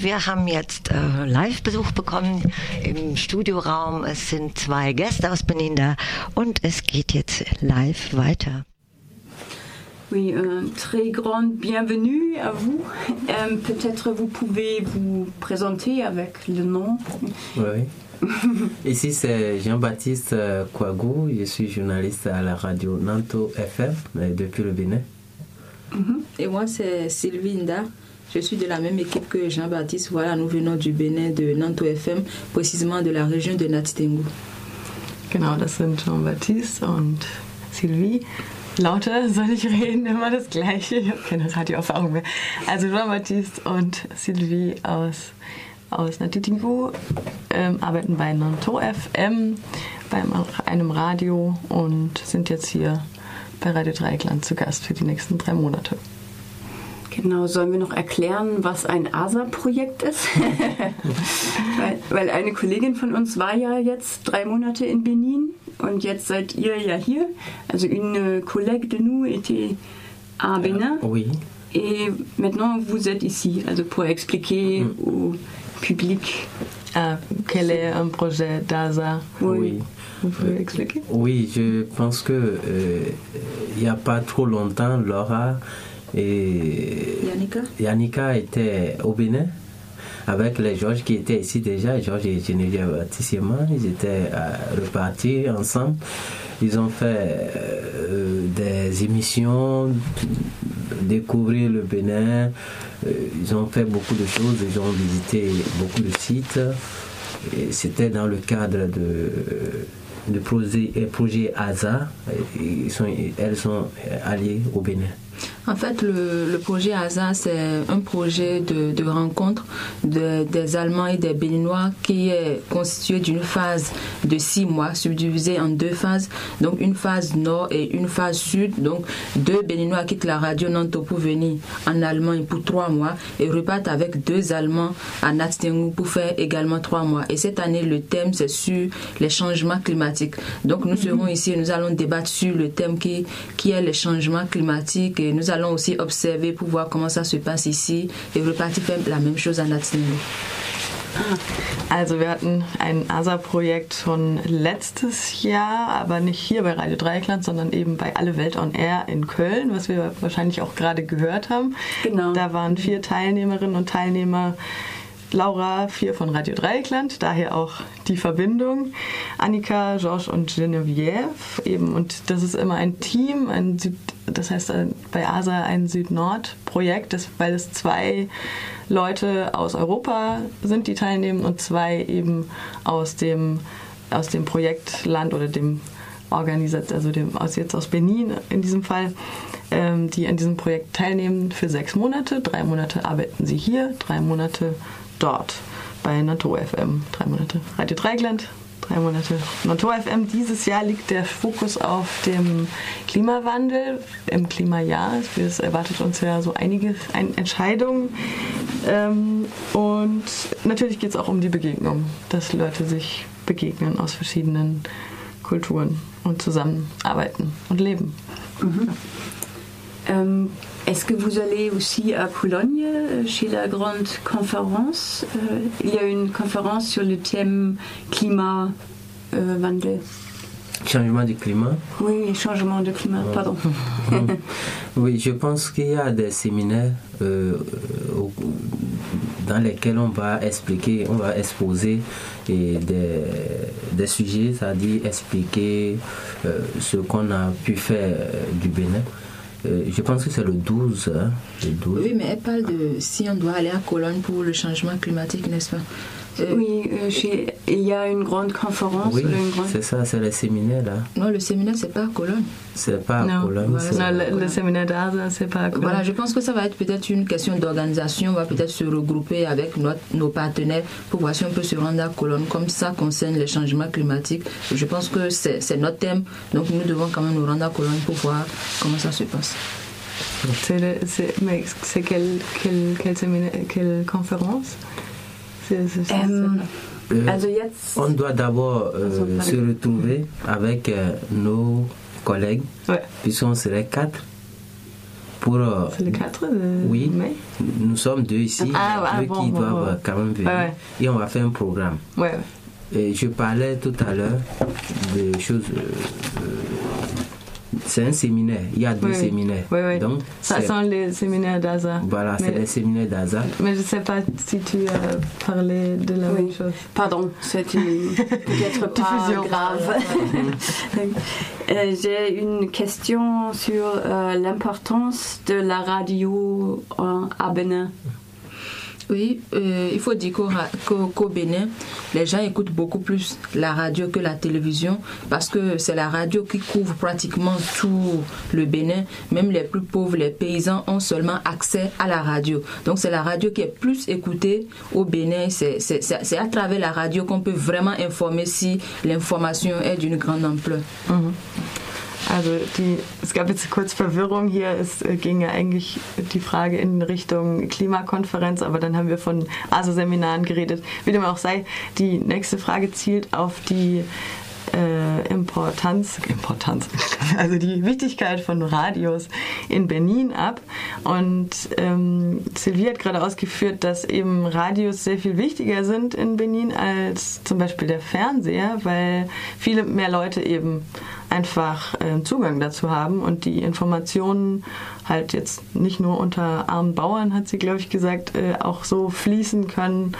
Wir haben jetzt äh, Live-Besuch bekommen im Studioraum. Es sind zwei Gäste aus Benin da und es geht jetzt live weiter. Oui, euh, très grande bienvenue à vous. Euh, Peut-être vous pouvez vous présenter avec le nom. Oui. Ici, c'est Jean-Baptiste euh, Kouagou. Je suis journaliste à la radio Nanto FM euh, depuis le Bénin. Et moi, c'est Sylvie Nda. Je suis de la même équipe que Jean-Baptiste. Voilà, nous venons du Bénin, de Nanto FM, précisément de la région de Natitengu. Genau, das sind Jean-Baptiste und Sylvie. Lauter soll ich reden, immer das Gleiche. Ich habe keine Radioerfahrung mehr. Also Jean-Baptiste und Sylvie aus, aus Natitingu ähm, arbeiten bei Nanto FM, bei einem Radio und sind jetzt hier bei Radio Dreieckland zu Gast für die nächsten drei Monate. Genau, sollen wir noch erklären, was ein ASA-Projekt ist? weil, weil eine Kollegin von uns war ja jetzt drei Monate in Benin und jetzt seid ihr ja hier. Also une collègue de nous était à Bénin Oui. et maintenant vous êtes ici. Also pour expliquer au public. Euh, quel est un projet d'ASA Oui. Vous pouvez expliquer Oui, je pense que euh, il n'y a pas trop longtemps, Laura et Yannicka? Yannicka étaient au Bénin avec les Georges qui étaient ici déjà, Georges et Geneviève Tissima. Ils étaient euh, repartis ensemble. Ils ont fait euh, des émissions, découvrir le Bénin. Euh, ils ont fait beaucoup de choses. Ils ont visité beaucoup de sites. C'était dans le cadre de, de projet, projet ASA. Ils sont, elles sont alliées au Bénin. En fait, le, le projet ASA, c'est un projet de, de rencontre de- des Allemands et des Béninois qui est constitué d'une phase de six mois, subdivisée en deux phases. Donc, une phase nord et une phase sud. Donc, deux Béninois quittent la radio Nanto pour venir en Allemagne pour trois mois et repartent avec deux Allemands à Natstengu pour faire également trois mois. Et cette année, le thème, c'est sur les changements climatiques. Donc, nous serons ici et nous allons débattre sur le thème qui, qui est les changements climatiques et nous allons aussi observer pour voir comment ça se passe ici et repartir faire la même chose à Natstengu. Also wir hatten ein ASA-Projekt schon letztes Jahr, aber nicht hier bei Radio Dreieckland, sondern eben bei Alle Welt on Air in Köln, was wir wahrscheinlich auch gerade gehört haben. Genau. Da waren vier Teilnehmerinnen und Teilnehmer. Laura, vier von Radio Dreieckland, daher auch die Verbindung. Annika, Georges und Geneviève eben. Und das ist immer ein Team, ein das heißt äh, bei ASA ein Süd-Nord-Projekt, weil es zwei Leute aus Europa sind, die teilnehmen und zwei eben aus dem, aus dem Projektland oder dem Organisat, also dem, aus, jetzt aus Benin in diesem Fall, ähm, die an diesem Projekt teilnehmen für sechs Monate. Drei Monate arbeiten sie hier, drei Monate dort bei NATO FM. Drei Monate Radio Dreigland, drei Monate NATO FM. Dieses Jahr liegt der Fokus auf dem Klimawandel im Klimajahr. Es erwartet uns ja so einige ein Entscheidungen. Ähm, und natürlich geht es auch um die Begegnung, dass Leute sich begegnen aus verschiedenen Kulturen und zusammenarbeiten und leben. Euh, Est-ce que vous allez aussi à Cologne euh, chez la grande conférence? Euh, Il y a une conférence sur le thème climat. Euh, Wandel. Changement du climat? Oui, changement de climat, pardon. Oui, je pense qu'il y a des séminaires dans lesquels on va expliquer, on va exposer et des, des sujets, c'est-à-dire expliquer ce qu'on a pu faire du Bénin. Euh, je pense que c'est le 12. hein, le 12. Oui, mais elle parle de si on doit aller à Cologne pour le changement climatique, n'est-ce pas? Oui, euh, chez- il y a une grande conférence. Oui, grande- c'est ça, c'est les séminaires là. Non, le séminaire, c'est pas à Cologne. C'est pas à Non, Cologne, voilà. Non, le, le séminaire d'ASA, c'est pas à Cologne. Voilà, je pense que ça va être peut-être une question d'organisation. On va peut-être se regrouper avec notre- nos partenaires pour voir si on peut se rendre à Cologne. Comme ça concerne les changements climatiques. Je pense que c'est notre thème. Donc nous devons quand même nous rendre à Cologne pour voir comment ça se passe. C'est le- séminaire, quelle conférence? On doit d'abord euh, se retrouver avec euh, nos collègues Ouais. puisqu'on serait quatre, pour. euh, C'est le 4 de Oui. mai Nous sommes deux ici, Ah, ah, deux bon, qui bon, doivent bon. euh, quand même venir. Ouais, ouais. Et on va faire un programme. Ouais, ouais. Et je parlais tout à l'heure des choses. Euh, euh, c'est un séminaire. Il y a deux Oui, séminaires. Oui, oui. Donc, Ça sont les séminaires d'Asa. voilà, c'est les séminaires d'Azar. Mais je ne sais pas si tu as parlé de la Oui. même chose. Pardon, c'est une- peut-être pas Diffusion. grave. Euh, J'ai une question sur euh, l'importance de la radio en- à Bénin. Oui, euh, il faut dire qu'au Bénin, les gens écoutent beaucoup plus la radio que la télévision parce que c'est la radio qui couvre pratiquement tout le Bénin. Même les plus pauvres, les paysans ont seulement accès à la radio. Donc c'est la radio qui est plus écoutée au Bénin. C'est à travers la radio qu'on peut vraiment informer si l'information est d'une grande ampleur. Also die, es gab jetzt kurz Verwirrung hier. Es äh, ging ja eigentlich die Frage in Richtung Klimakonferenz, aber dann haben wir von ASO-Seminaren geredet. Wie dem auch sei, die nächste Frage zielt auf die äh, Importanz, Importanz, also die Wichtigkeit von Radios in Benin ab. Und ähm, Sylvie hat gerade ausgeführt, dass eben Radios sehr viel wichtiger sind in Benin als zum Beispiel der Fernseher, weil viele mehr Leute eben einfach äh, Zugang dazu haben und die Informationen halt jetzt nicht nur unter armen Bauern, hat sie, glaube ich, gesagt, äh, auch so fließen können.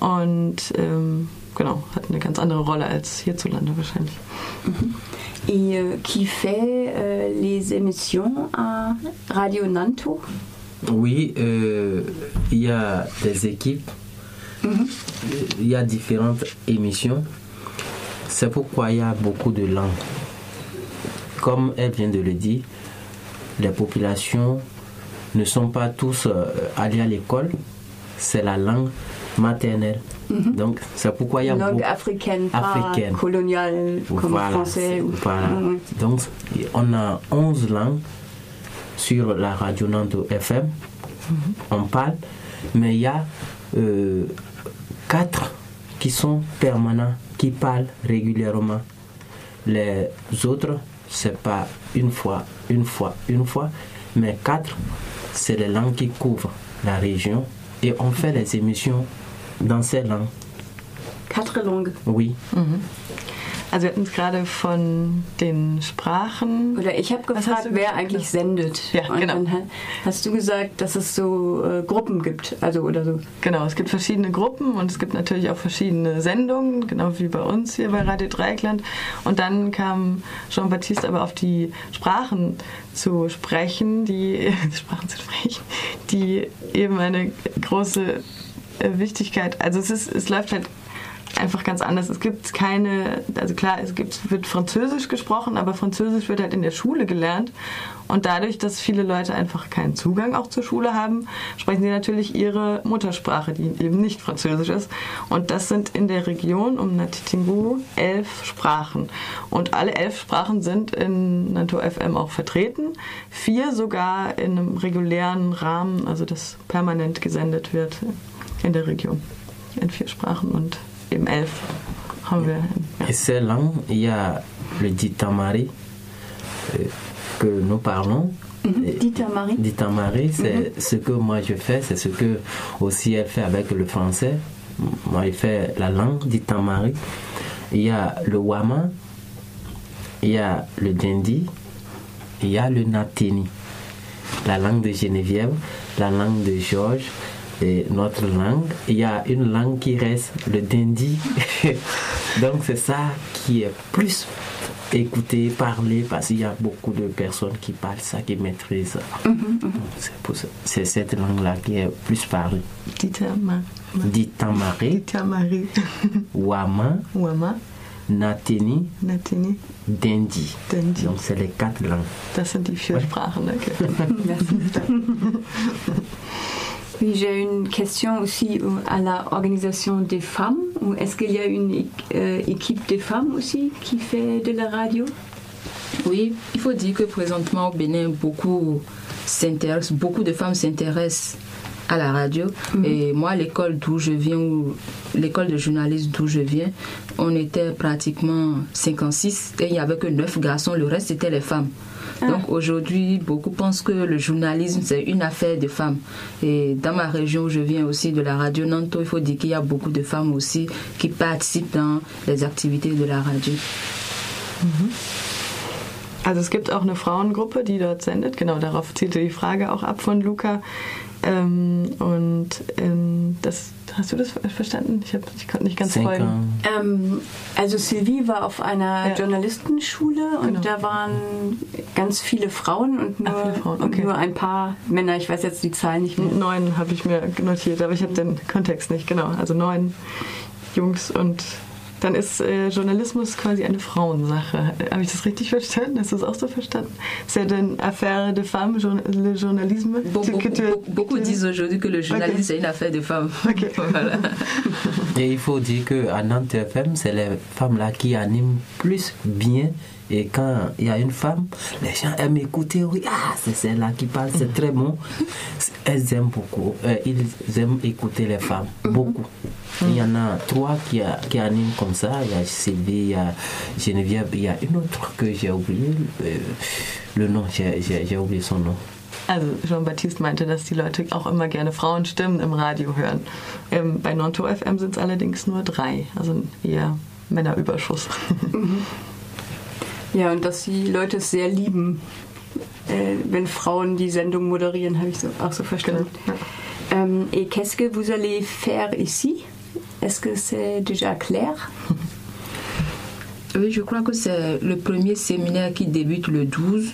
Und ähm, genau, hat eine ganz andere Rolle als hierzulande wahrscheinlich. Et euh, qui fait euh, les émissions à Radio Nanto Oui, euh, il y a des équipes, il y a différentes émissions. C'est pourquoi il y a beaucoup de langues. Comme elle vient de le dire, les populations ne sont pas tous euh, allés à l'école. C'est la langue maternelle. Donc, c'est pourquoi il y a Langue beaucoup. africaine, pas Africaine. coloniale comme Voilà, français. Ou... voilà. Donc, on a 11 langues sur la radio Nanto FM. On parle, mais il y a 4 qui sont permanents, qui parlent régulièrement. Les autres, c'est pas une fois, une fois, une fois, mais 4, c'est les langues qui couvrent la région et on fait les émissions dans ces langues. Quatre langues. Oui. Also wir hatten es gerade von den Sprachen. Oder ich habe gefragt, wer eigentlich sendet. Ja, Und genau. dann ha- hast du gesagt, dass es so äh, Gruppen gibt, also oder so. Genau, es gibt verschiedene Gruppen und es gibt natürlich auch verschiedene Sendungen, genau wie bei uns hier bei Radio Dreieckland. Und dann kam Jean-Baptiste aber auf die Sprachen zu sprechen, die Sprachen zu sprechen, die eben eine große äh, Wichtigkeit. Also es ist, es läuft halt einfach ganz anders. Es gibt keine, also klar, es gibt, wird Französisch gesprochen, aber Französisch wird halt in der Schule gelernt. Und dadurch, dass viele Leute einfach keinen Zugang auch zur Schule haben, sprechen sie natürlich ihre Muttersprache, die eben nicht Französisch ist. Und das sind in der Region um Natitingu elf Sprachen. Und alle elf Sprachen sind in Nanto FM auch vertreten. Vier sogar in einem regulären Rahmen, also das permanent gesendet wird in der Region. In vier Sprachen und eben elf haben wir. Ja. Et ces langues, il y a le ditamari euh, que nous parlons. Et Dieter Marie. Ditamari, c'est ce que moi je fais, c'est ce que aussi elle fait avec le français. Moi, je fais la langue ditamari. Il y a le wama, il y a le dindi, il y a le nateni. La langue de Geneviève, la langue de Georges et notre langue. Il y a une langue qui reste, le dindi. Donc c'est ça qui est plus écouté, parlé, parce qu'il y a beaucoup de personnes qui parlent ça, qui maîtrisent ça. C'est pour ça. C'est cette langue-là qui est plus parlée. Dieter Ma Ditamari, Dieter Marie Wama, Wama, Nateni, Natini, Dendi. Dendi. Donc c'est les quatre langues. Das sind die vier Sprachen. Okay. Oui, j'ai une question aussi à la organisation des femmes. Est-ce qu'il y a une euh, équipe des femmes aussi qui fait de la radio? Oui, il faut dire que présentement au Bénin, beaucoup s'intéressent, beaucoup de femmes s'intéressent à la radio. Mhm. Et moi, l'école d'où je viens, ou l'école de journalisme d'où je viens, on était pratiquement 56 et il n'y avait que 9 garçons, le reste c'était les femmes. Ah. Donc aujourd'hui, beaucoup pensent que le journalisme c'est une affaire de femmes. Et dans ma région où je viens aussi de la radio Nanto, il faut dire qu'il y a beaucoup de femmes aussi qui participent dans les activités de la radio. Also es gibt auch eine Frauengruppe, die dort sendet. Genau, darauf zielte die Frage auch ab von Luca. Ähm, und ähm, das, hast du das ver- verstanden? Ich, hab, ich konnte nicht ganz folgen. Ähm, also Sylvie war auf einer Ja. Journalistenschule und Genau. da waren ganz viele Frauen und nur, Ah, viele Frauen, okay. nur ein paar Männer. Ich weiß jetzt die Zahl nicht mehr. Neun habe ich mir notiert, aber ich habe den Kontext nicht. Genau, also neun Jungs und dann ist äh, Journalismus quasi eine Frauensache. Habe ich das richtig verstanden? Hast du das auch so verstanden? C'est une affaire de femmes, le journalisme? Beaucoup, Que tu- beaucoup- beaucoup disent aujourd'hui que le journalisme Ok. c'est une affaire de femmes. Ok. Voilà. Et il faut dire qu'à Nantes FM, c'est les femmes-là qui animent plus bien. Et quand il y a une femme, les gens aiment écouter. Oui, ah, c'est celle-là qui parle, c'est très bon. Elles aiment beaucoup. euh, ils aiment écouter les femmes, beaucoup. Il y en a trois qui, a- qui animent comme ça. Il y a Sylvie, il y a Geneviève, il y a une autre que j'ai oublié. euh, le nom, j'ai oublié son nom. Also Jean-Baptiste meinte, dass die Leute auch immer gerne Frauenstimmen im Radio hören. Ähm, bei Nonto FM sind es allerdings nur drei, also eher Männerüberschuss. Ja, und dass die Leute es sehr lieben, äh, wenn Frauen die Sendung moderieren, habe ich so, auch so verstanden. Ja. Euh, et qu'est-ce que vous allez faire ici Est-ce que c'est déjà clair Oui, je crois que c'est le premier séminaire qui débute le 12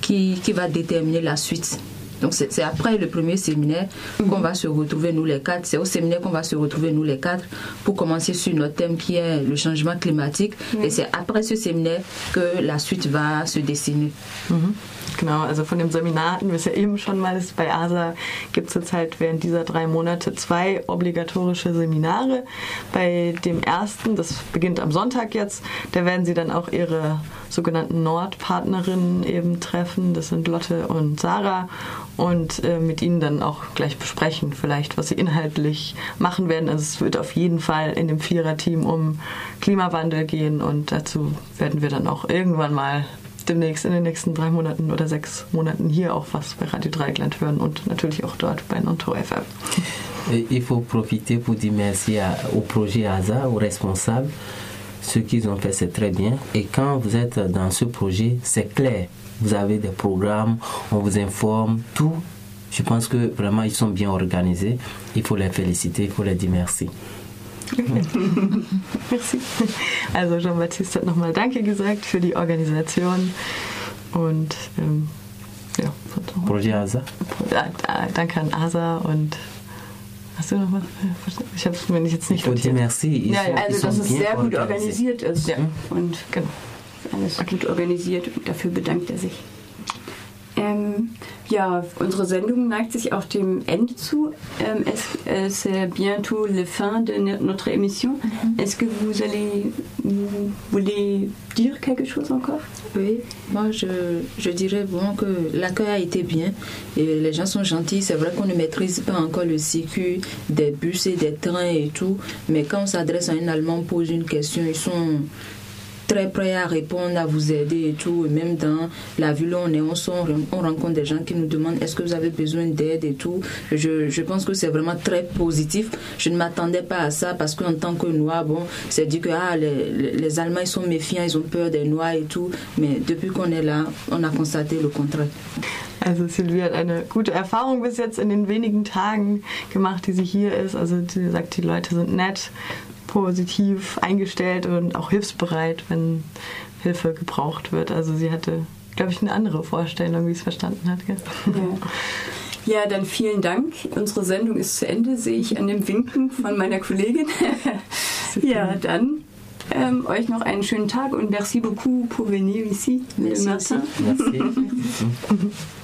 qui, qui va déterminer la suite. Donc c'est après le premier séminaire qu'on va se retrouver nous les quatre. C'est au séminaire qu'on va se retrouver nous les quatre pour commencer sur notre thème qui est le changement climatique. Et c'est après ce séminaire que la suite va se dessiner. Mhm. Genau, also von dem Seminar hatten wir es ja eben schon mal. Bei ASA gibt es zurzeit während dieser drei Monate zwei obligatorische Seminare. Bei dem ersten, das beginnt am Sonntag jetzt, da werden Sie dann auch Ihre sogenannten Nordpartnerinnen eben treffen. Das sind Lotte und Sarah. Und äh, mit ihnen dann auch gleich besprechen, vielleicht, was sie inhaltlich machen werden. Also es wird auf jeden Fall in dem Viererteam um Klimawandel gehen und dazu werden wir dann auch irgendwann mal demnächst in den nächsten drei Monaten oder sechs Monaten hier auch was bei Radio Dreieckland hören und natürlich auch dort bei Nonto FM. Il faut profiter pour dire merci à- au projet ASA, aux responsables. Ce qu'ils ont fait, c'est très bien. Et quand vous êtes dans ce projet, c'est clair. Vous avez des programmes, on vous informe, tout. Je pense que vraiment, ils sont bien organisés. Il faut les féliciter, il faut les dire merci. Merci. Also Jean-Baptiste hat nochmal Danke gesagt für die Organisation und ähm, ja, ASA da- danke an Asa und hast du noch was? Ich habe es mir jetzt nicht notiert. merci. Ja, ja. Also, dass es sehr gut organisiert ist. Ja. Und Genau. alles gut organisiert und dafür bedankt er sich. Ja, unsere Sendung neigt sich auch dem Ende zu. Ähm, euh, C'est bientôt la fin de no- notre émission. Est-ce que vous allez, vous voulez dire quelque chose encore? Oui, moi je, je dirais bon que l'accueil a été bien et les gens sont gentils. C'est vrai qu'on ne maîtrise pas encore le circuit des bus et des trains et tout, mais quand on s'adresse à un Allemand, on pose une question, ils sont très prêts à répondre, à vous aider et tout. Et même dans la ville où on est, on, on rencontre des gens qui nous demandent est-ce que vous avez besoin d'aide et tout. Je, je pense que c'est vraiment très positif. Je ne m'attendais pas à ça parce qu'en tant que Noir, bon, c'est dit que ah, les- les Allemands ils sont méfiants, ils ont peur des Noirs et tout. Mais depuis qu'on est là, on a constaté le contraire. Also Sylvie hat eine gute Erfahrung bis jetzt in den wenigen Tagen gemacht, die sie hier ist. Also sie sagt, die Leute sind nett, positiv eingestellt und auch hilfsbereit, wenn Hilfe gebraucht wird. Also sie hatte, glaube ich, eine andere Vorstellung, wie ich es verstanden hat. Gell? Ja. ja, dann vielen Dank. Unsere Sendung ist zu Ende, sehe ich an dem Winken von meiner Kollegin. ja, dann ähm, euch noch einen schönen Tag und merci beaucoup pour venir ici Merci matin. Merci.